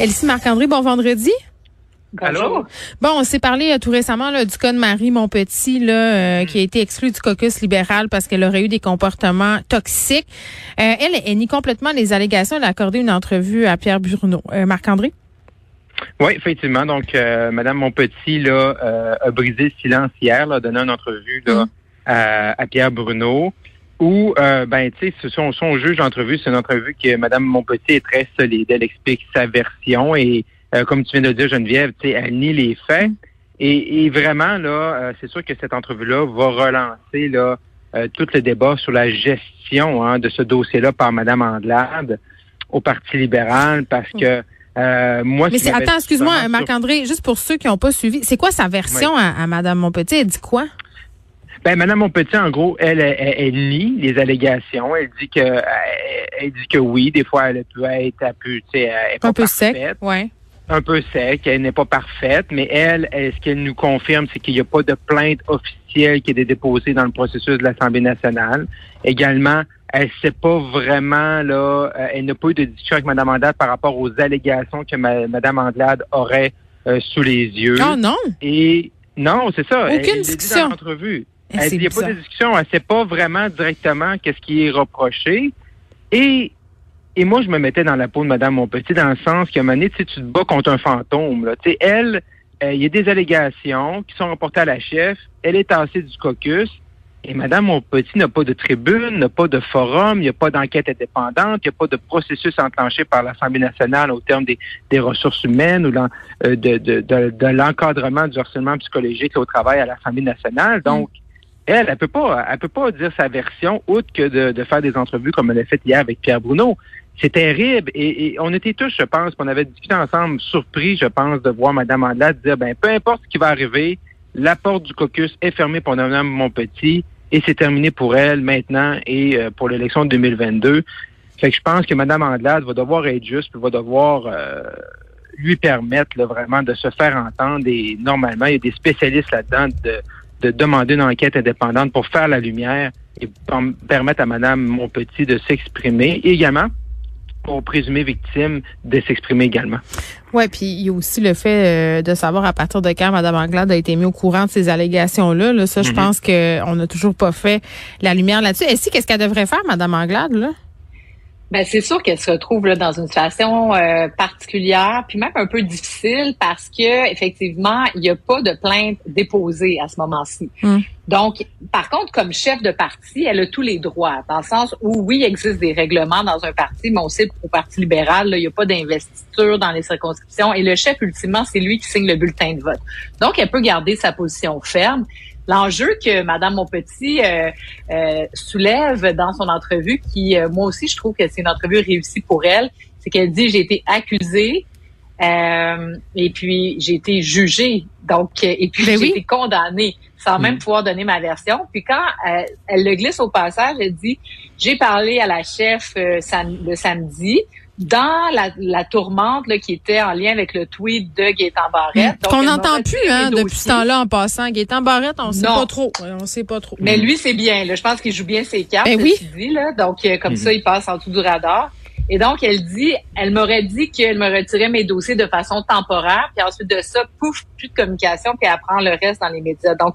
Elsie Marc-André, bon vendredi. Allô? Bon, on s'est parlé euh, tout récemment là, du cas de Marie Montpetit là, euh, qui a été exclue du caucus libéral parce qu'elle aurait eu des comportements toxiques. Euh, elle, elle nie complètement les allégations. Elle a accordé une entrevue à Pierre Bruno. Marc-André? Oui, effectivement. Donc, Madame Montpetit là, a brisé le silence hier, a donné une entrevue là, mm. à, Pierre Bruno où, ben, tu sais, son, son juge d'entrevue, c'est une entrevue que Mme Montpetit est très solide. Elle explique sa version et euh, comme tu viens de le dire, Geneviève, elle nie les faits. Et, vraiment, là, euh, c'est sûr que cette entrevue-là va relancer là, euh, tout le débat sur la gestion hein, de ce dossier-là par Mme Anglade au Parti libéral parce que moi, Mais attends, excuse-moi, Marc-André, juste pour ceux qui n'ont pas suivi, c'est quoi sa version à, à, Mme Montpetit? Elle dit quoi? Ben, Mme Montpetit, en gros, elle, elle, nie les allégations. Elle dit que elle, dit que oui, des fois, elle peut être un peu, tu sais, un peu sec, ouais un peu sec, elle n'est pas parfaite, mais elle, ce qu'elle nous confirme, c'est qu'il n'y a pas de plainte officielle qui est déposée dans le processus de l'Assemblée nationale. Également, elle ne sait pas vraiment, là, euh, elle n'a pas eu de discussion avec Mme Anglade par rapport aux allégations que Mme Anglade aurait euh, sous les yeux. Ah non? Et non, c'est ça. Aucune discussion. Dans l'entrevue. Elle n'y a pas de discussion. Elle ne sait pas vraiment directement qu'est-ce qui est reproché. Et et moi, je me mettais dans la peau de Mme Montpetit dans le sens qu'à un moment donné, tu te bats contre un fantôme. Là. sais, elle, euh, il y a des allégations qui sont reportées à la chef. Elle est tassée du caucus. Et Mme Montpetit n'a pas de tribune, n'a pas de forum, il n'y a pas d'enquête indépendante, il n'y a pas de processus enclenché par l'Assemblée nationale au terme des, des ressources humaines ou euh, de, de, de, l'encadrement du harcèlement psychologique au travail à l'Assemblée nationale. Donc, elle, elle peut pas, elle peut pas dire sa version outre que de, de faire des entrevues comme elle a fait hier avec Pierre Bruno. C'est terrible. Et, on était tous, je pense, on avait discuté ensemble, surpris, je pense, de voir Mme Andelade dire, ben, peu importe ce qui va arriver, la porte du caucus est fermée pour Mme Montpetit et c'est terminé pour elle maintenant et euh, pour l'élection de 2022. Fait que je pense que Mme Andelade va devoir être juste, puis va devoir euh, lui permettre vraiment de se faire entendre. Et normalement, il y a des spécialistes là-dedans de, de demander une enquête indépendante pour faire la lumière et permettre à Mme Montpetit de s'exprimer. Et également, aux présumées victimes de s'exprimer également. Oui, puis il y a aussi le fait euh, de savoir à partir de quand Mme Anglade a été mise au courant de ces allégations-là. Là, ça, je mm-hmm. pense qu'on n'a toujours pas fait la lumière là-dessus. Est-ce qu'est-ce qu'elle devrait faire, Mme Anglade, là? Ben c'est sûr qu'elle se retrouve là, dans une situation euh, particulière, puis même un peu difficile parce que effectivement, il n'y a pas de plainte déposée à ce moment-ci. Hmm. Donc, par contre, comme chef de parti, elle a tous les droits, dans le sens où oui, il existe des règlements dans un parti, mais on sait qu'au Parti libéral, il n'y a pas d'investiture dans les circonscriptions et le chef, ultimement, c'est lui qui signe le bulletin de vote. Donc, elle peut garder sa position ferme. L'enjeu que Madame Montpetit euh, euh, soulève dans son entrevue, qui euh, moi aussi je trouve que c'est une entrevue réussie pour elle, c'est qu'elle dit j'ai été accusée et puis j'ai été jugée, donc et puis ben j'ai été condamnée sans même mm. pouvoir donner ma version. Puis quand elle le glisse au passage, elle dit j'ai parlé à la chef le samedi dans la, la tourmente là, qui était en lien avec le tweet de Gaétan Barrette. Hmm. Qu'on n'entend plus hein, depuis ce temps-là en passant. Gaétan Barrette, on sait pas trop. On sait pas trop. Mais lui, c'est bien. Là. Je pense qu'il joue bien ses cartes. Ben oui. Dit, là. Donc, euh, comme hmm. ça, il passe en dessous du radar. Et donc, elle dit, elle m'aurait dit qu'elle me retirait mes dossiers de façon temporaire, puis ensuite de ça, pouf, plus de communication, puis elle prend le reste dans les médias. Donc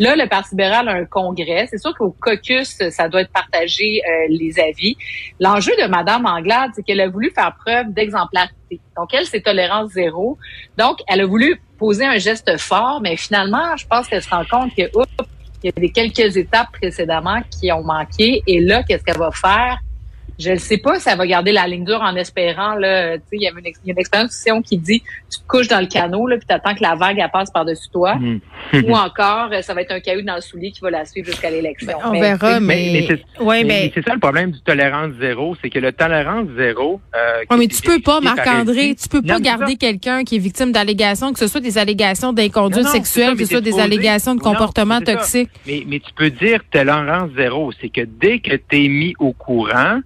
là, le Parti libéral a un congrès. C'est sûr qu'au caucus, ça doit être partagé euh, les avis. L'enjeu de Madame Anglade, c'est qu'elle a voulu faire preuve d'exemplarité. Donc elle, c'est tolérance zéro. Donc, elle a voulu poser un geste fort, mais finalement, je pense qu'elle se rend compte que, oups, il y a des quelques étapes précédemment qui ont manqué. Et là, qu'est-ce qu'elle va faire? Je ne sais pas si elle va garder la ligne dure en espérant. Là, il y a une, une expression qui dit tu te couches dans le canot là, puis tu attends que la vague elle passe par-dessus toi. Mm. Ou encore, ça va être un caillou dans le soulier qui va la suivre jusqu'à l'élection. On verra, mais, c'est ça le problème du tolérance zéro, c'est que le tolérance zéro. Euh, mais tu peux pas, Marc-André, tu peux pas garder quelqu'un qui est victime d'allégations, que ce soit des allégations d'inconduite sexuelle, que ce soit des allégations de comportement toxique. Mais, mais tu peux dire tolérance zéro, c'est que dès que tu es mis au courant,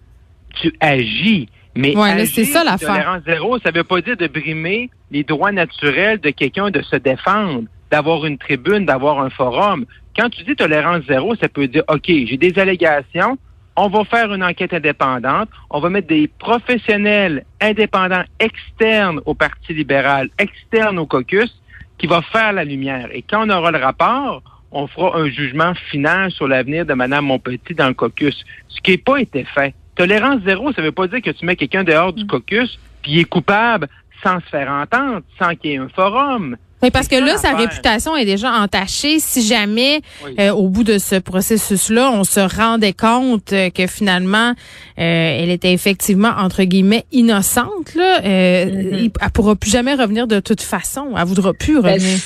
tu agis. Mais c'est ça tolérance zéro, ça veut pas dire de brimer les droits naturels de quelqu'un de se défendre, d'avoir une tribune, d'avoir un forum. Quand tu dis tolérance zéro, ça peut dire, OK, j'ai des allégations, on va faire une enquête indépendante, on va mettre des professionnels indépendants externes au Parti libéral, externes au caucus, qui va faire la lumière. Et quand on aura le rapport, on fera un jugement final sur l'avenir de Mme Montpetit dans le caucus, ce qui n'a pas été fait. Tolérance zéro, ça ne veut pas dire que tu mets quelqu'un dehors du mm. caucus, puis il est coupable sans se faire entendre, sans qu'il y ait un forum. Oui, parce que là, sa réputation est déjà entachée. Si jamais, euh, au bout de ce processus-là, on se rendait compte euh, que finalement, euh, elle était effectivement, entre guillemets, innocente, là, mm-hmm. elle pourra plus jamais revenir de toute façon. Elle voudra plus ben, revenir.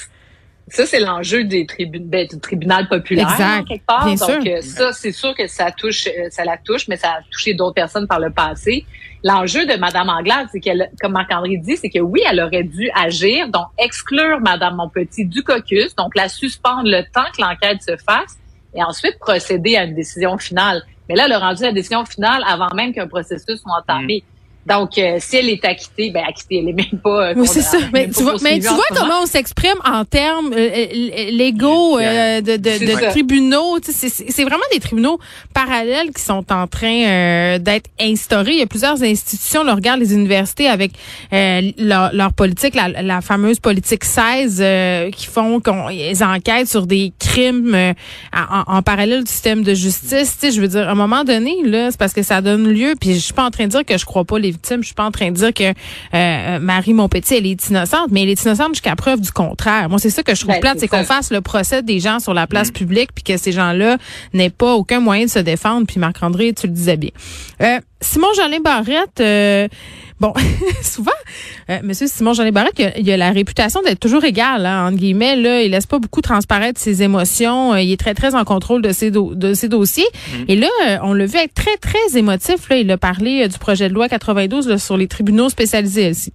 Ça, c'est l'enjeu des tribunaux ben, du tribunal populaire, exact. quelque part. Bien Donc, euh, ça, c'est sûr que ça touche, euh, ça la touche, mais ça a touché d'autres personnes par le passé. L'enjeu de Madame Anglade, c'est qu'elle, comme Marc-André dit, c'est que oui, elle aurait dû agir, donc exclure Madame Monpetit du caucus, donc la suspendre le temps que l'enquête se fasse, et ensuite procéder à une décision finale. Mais là, elle a rendu la décision finale avant même qu'un processus soit entamé. Mm. Donc, euh, si elle est acquittée, ben acquittée, elle est même pas. Euh, oui, c'est ça. Mais tu vois, mais tu vois comment on s'exprime en termes euh, euh légaux de, de, de tribunaux. C'est vraiment des tribunaux parallèles qui sont en train d'être instaurés. Il y a plusieurs institutions. Là, regarde les universités avec leur, leur, politique, la, la, fameuse politique 16, qui font qu'ils enquêtent sur des crimes en, en, parallèle du système de justice. Tu sais, je veux dire, à un moment donné, là, c'est parce que ça donne lieu. Puis je suis pas en train de dire que je crois pas les Je suis pas en train de dire que euh, euh Marie Montpetit, elle est innocente, mais elle est innocente jusqu'à preuve du contraire. Moi, c'est ça que je trouve ben, plate, c'est qu'on fasse le procès des gens sur la place mm. publique, puis que ces gens-là n'aient pas aucun moyen de se défendre. Puis Marc-André, tu le disais bien. Euh, Simon Jolin Barrette, euh, bon, souvent, Monsieur Simon Jolin Barrette, il a, a la réputation d'être toujours égal, hein, entre guillemets. Là, il laisse pas beaucoup transparaître ses émotions. Euh, il est très très en contrôle de ses de ses dossiers. Mm-hmm. Et là, on l'a vu être très très émotif. Là, il a parlé du projet de loi 92 sur les tribunaux spécialisés aussi.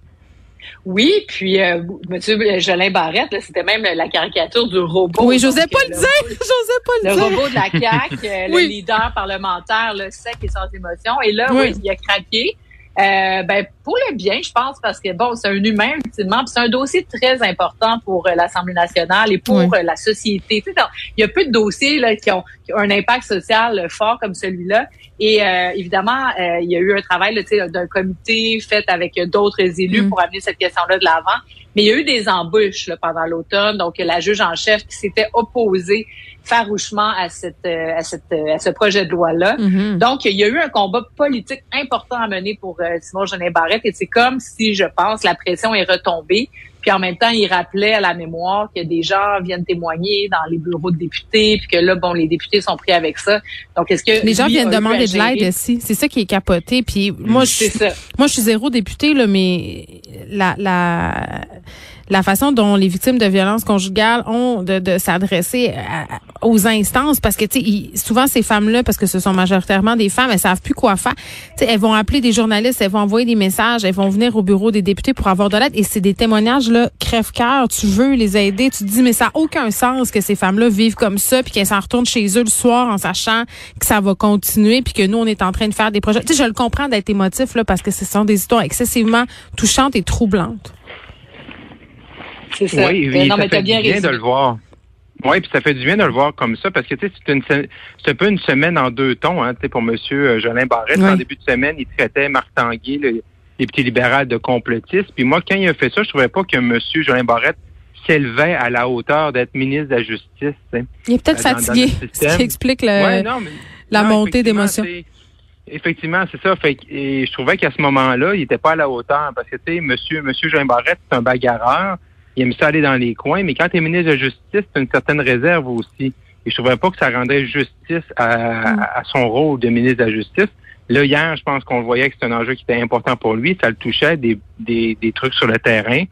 Oui, puis euh, Monsieur Jolin Barrette, c'était même la caricature du robot. Oui, j'osais pas le, dire. J'osais pas le, dire. Le robot de la CAQ, le leader parlementaire, le sec et sans émotion. Et là, oui il a craqué. Euh, ben pour le bien, je pense, parce que bon, c'est un humain ultimement, c'est un dossier très important pour euh, l'Assemblée nationale et pour euh, la société. il y a peu de dossiers là, qui, ont, un impact social fort comme celui-là. Et évidemment, il y a eu un travail d'un comité fait avec d'autres élus mm. pour amener cette question-là de l'avant. Mais il y a eu des embûches là, pendant l'automne. Donc, la juge en chef qui s'était opposée farouchement à cette euh, à cette euh, à ce projet de loi là. Mm-hmm. Donc il y a eu un combat politique important à mener pour euh, Simon Genet Barrette et c'est comme si je pense la pression est retombée. Puis en même temps, il rappelait à la mémoire que des gens viennent témoigner dans les bureaux de députés, puis que là, bon, les députés sont pris avec ça. Donc, est-ce que les gens viennent demander de l'aide aussi C'est ça qui est capoté. Puis moi, je, moi, je suis zéro député là, mais la la la façon dont les victimes de violences conjugales ont de, s'adresser aux instances parce que tu souvent ces femmes-là parce que ce sont majoritairement des femmes elles savent plus quoi faire. Tu sais elles vont appeler des journalistes elles vont envoyer des messages elles vont venir au bureau des députés pour avoir de l'aide. Et c'est des témoignages là crève-cœur tu veux les aider tu te dis mais ça a aucun sens que ces femmes-là vivent comme ça puis qu'elles s'en retournent chez eux le soir en sachant que ça va continuer puis que nous on est en train de faire des projets. Tu sais je le comprends d'être émotif là parce que ce sont des histoires excessivement touchantes et troublantes c'est ça. Oui, oui, non, mais bien, bien de le voir. Oui, puis ça fait du bien de le voir comme ça parce que tu sais, c'est un peu une semaine en deux tons, hein, pour M. Jolin Barrette. En début de semaine, il traitait Marc Tanguay, le, les petits libéraux de complotistes. Puis moi, quand il a fait ça, je trouvais pas que M. Jolin Barrette s'élevait à la hauteur d'être ministre de la Justice. Il est peut-être euh, fatigué, ce qui explique la montée d'émotions. Effectivement, c'est ça. Fait, et je trouvais qu'à ce moment-là, il n'était pas à la hauteur parce que, tu sais, monsieur, monsieur Jean Barrette, c'est un bagarreur. Il aime ça aller dans les coins, mais quand tu es ministre de Justice, tu une certaine réserve aussi. Et je trouvais pas que ça rendait justice à, mm. à son rôle de ministre de la Justice. Là, hier, je pense qu'on voyait que c'est un enjeu qui était important pour lui. Ça le touchait, des, des, des trucs sur le terrain.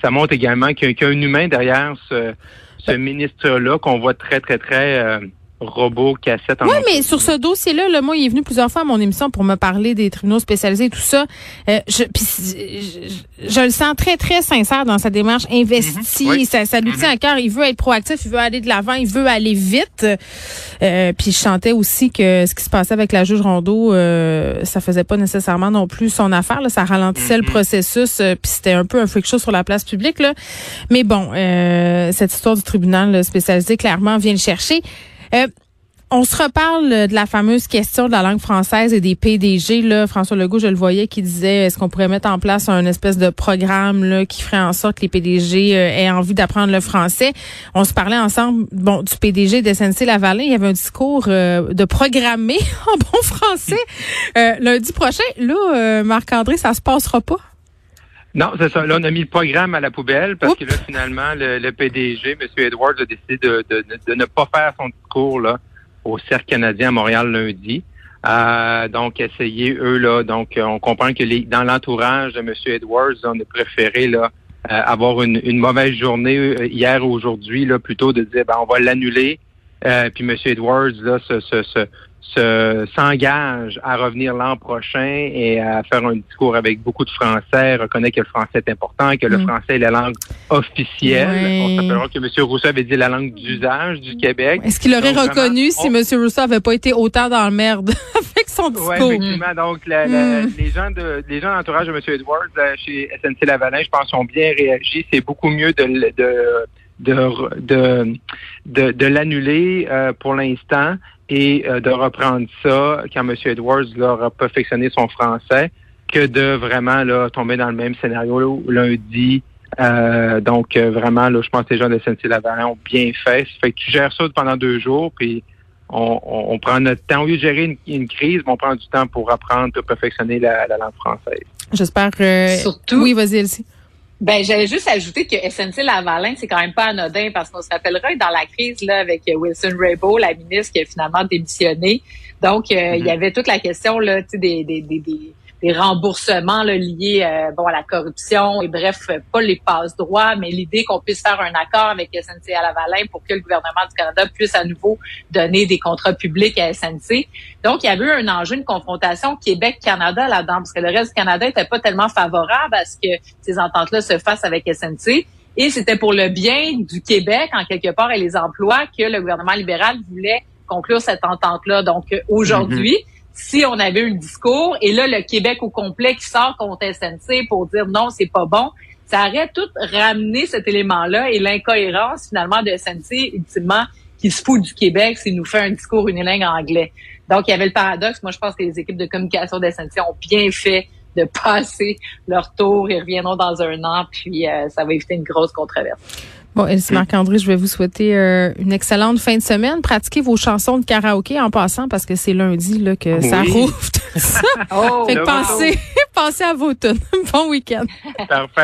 Ça montre également qu'il y, a un humain derrière ce, ce ministre-là qu'on voit très, très, très... Euh, robot cassette. Oui, mais sur ce dossier-là, le moi, il est venu plusieurs fois à mon émission pour me parler des tribunaux spécialisés et tout ça. Euh, je, je, le sens très, très sincère dans sa démarche investie. Mhm. ça, ça lui tient à cœur. Il veut être proactif, il veut aller de l'avant, il veut aller vite. Euh, puis je chantais aussi que ce qui se passait avec la juge Rondeau, euh, ça faisait pas nécessairement non plus son affaire. Là. Ça ralentissait le mhm. processus. Euh, puis c'était un peu un freak show sur la place publique. Là. Mais bon, euh, cette histoire du tribunal spécialisé, clairement, vient le chercher. Euh, on se reparle de la fameuse question de la langue française et des PDG. Là, François Legault, je le voyais, qui disait est-ce qu'on pourrait mettre en place un espèce de programme là, qui ferait en sorte que les PDG euh, aient envie d'apprendre le français? On se parlait ensemble bon du PDG de SNC Lavalin. Il y avait un discours euh, de programmer en bon français lundi prochain. Là, Marc-André, ça se passera pas? Non, c'est ça. Là, on a mis le programme à la poubelle parce que là, finalement, le, PDG, M. Edwards, a décidé de, de, ne pas faire son discours là au Cercle canadien à Montréal lundi. Euh, donc, essayer, eux, là, donc on comprend que les, dans l'entourage de M. Edwards, on a préféré là, euh, avoir une, une, mauvaise journée euh, hier ou aujourd'hui, là, plutôt de dire ben, on va l'annuler. Euh, puis M. Edwards là, se, se, se, s'engage à revenir l'an prochain et à faire un discours avec beaucoup de français, reconnaît que le français est important, que le mm. français est la langue officielle. On s'appellera que M. Rousseau avait dit la langue d'usage du Québec. Est-ce qu'il aurait reconnu si M. Rousseau avait pas été autant dans le merde avec son discours? Oui, effectivement. Donc, mm. les gens de les gens d'entourage de M. Edwards euh, chez SNC Lavalin, je pense, ont bien réagi. C'est beaucoup mieux de, de de, de, de, de l'annuler euh, pour l'instant et euh, de reprendre ça quand M. Edwards là, aura perfectionné son français que de vraiment là, tomber dans le même scénario lundi. Euh, donc vraiment, là, je pense que les gens de Saint-Hilaire ont bien fait. Ça fait que tu gères ça pendant deux jours, puis on, on, prend notre temps. Au lieu de gérer une, crise, on prend du temps pour apprendre, pour perfectionner la, la langue française. J'espère. Surtout. Oui, vas-y, Elsie. Ben, j'allais juste ajouter que SNC Lavalin, c'est quand même pas anodin parce qu'on se rappellera dans la crise là avec Wilson Raybould, la ministre qui a finalement démissionné. Donc, euh, il y mm-hmm. avait toute la question là, des, des, des, des des remboursements là, liés euh, bon à la corruption et bref pas les passe droits mais l'idée qu'on puisse faire un accord avec SNC à Lavalin pour que le gouvernement du Canada puisse à nouveau donner des contrats publics à SNC donc il y avait eu un enjeu une confrontation Québec Canada là-dedans parce que le reste du Canada était pas tellement favorable à ce que ces ententes là se fassent avec SNC et c'était pour le bien du Québec en quelque part et les emplois que le gouvernement libéral voulait conclure cette entente là donc aujourd'hui. Mm-hmm si on avait eu le discours et là le Québec au complet qui sort contre SNC pour dire non, c'est pas bon, ça aurait tout ramené cet élément-là et l'incohérence finalement de SNC ultimement qui se fout du Québec s'il nous fait un discours unilingue anglais. Donc il y avait le paradoxe. Moi je pense que les équipes de communication de ont bien fait de passer leur tour. Ils reviendront dans un an, puis euh, ça va éviter une grosse controverse. Bon, Elsie Marc-André, je vais vous souhaiter euh, une excellente fin de semaine. Pratiquez vos chansons de karaoké en passant parce que c'est lundi là, que ça rouvre. oh, fait que pensez, pensez à vos tunes. bon week-end. Parfait.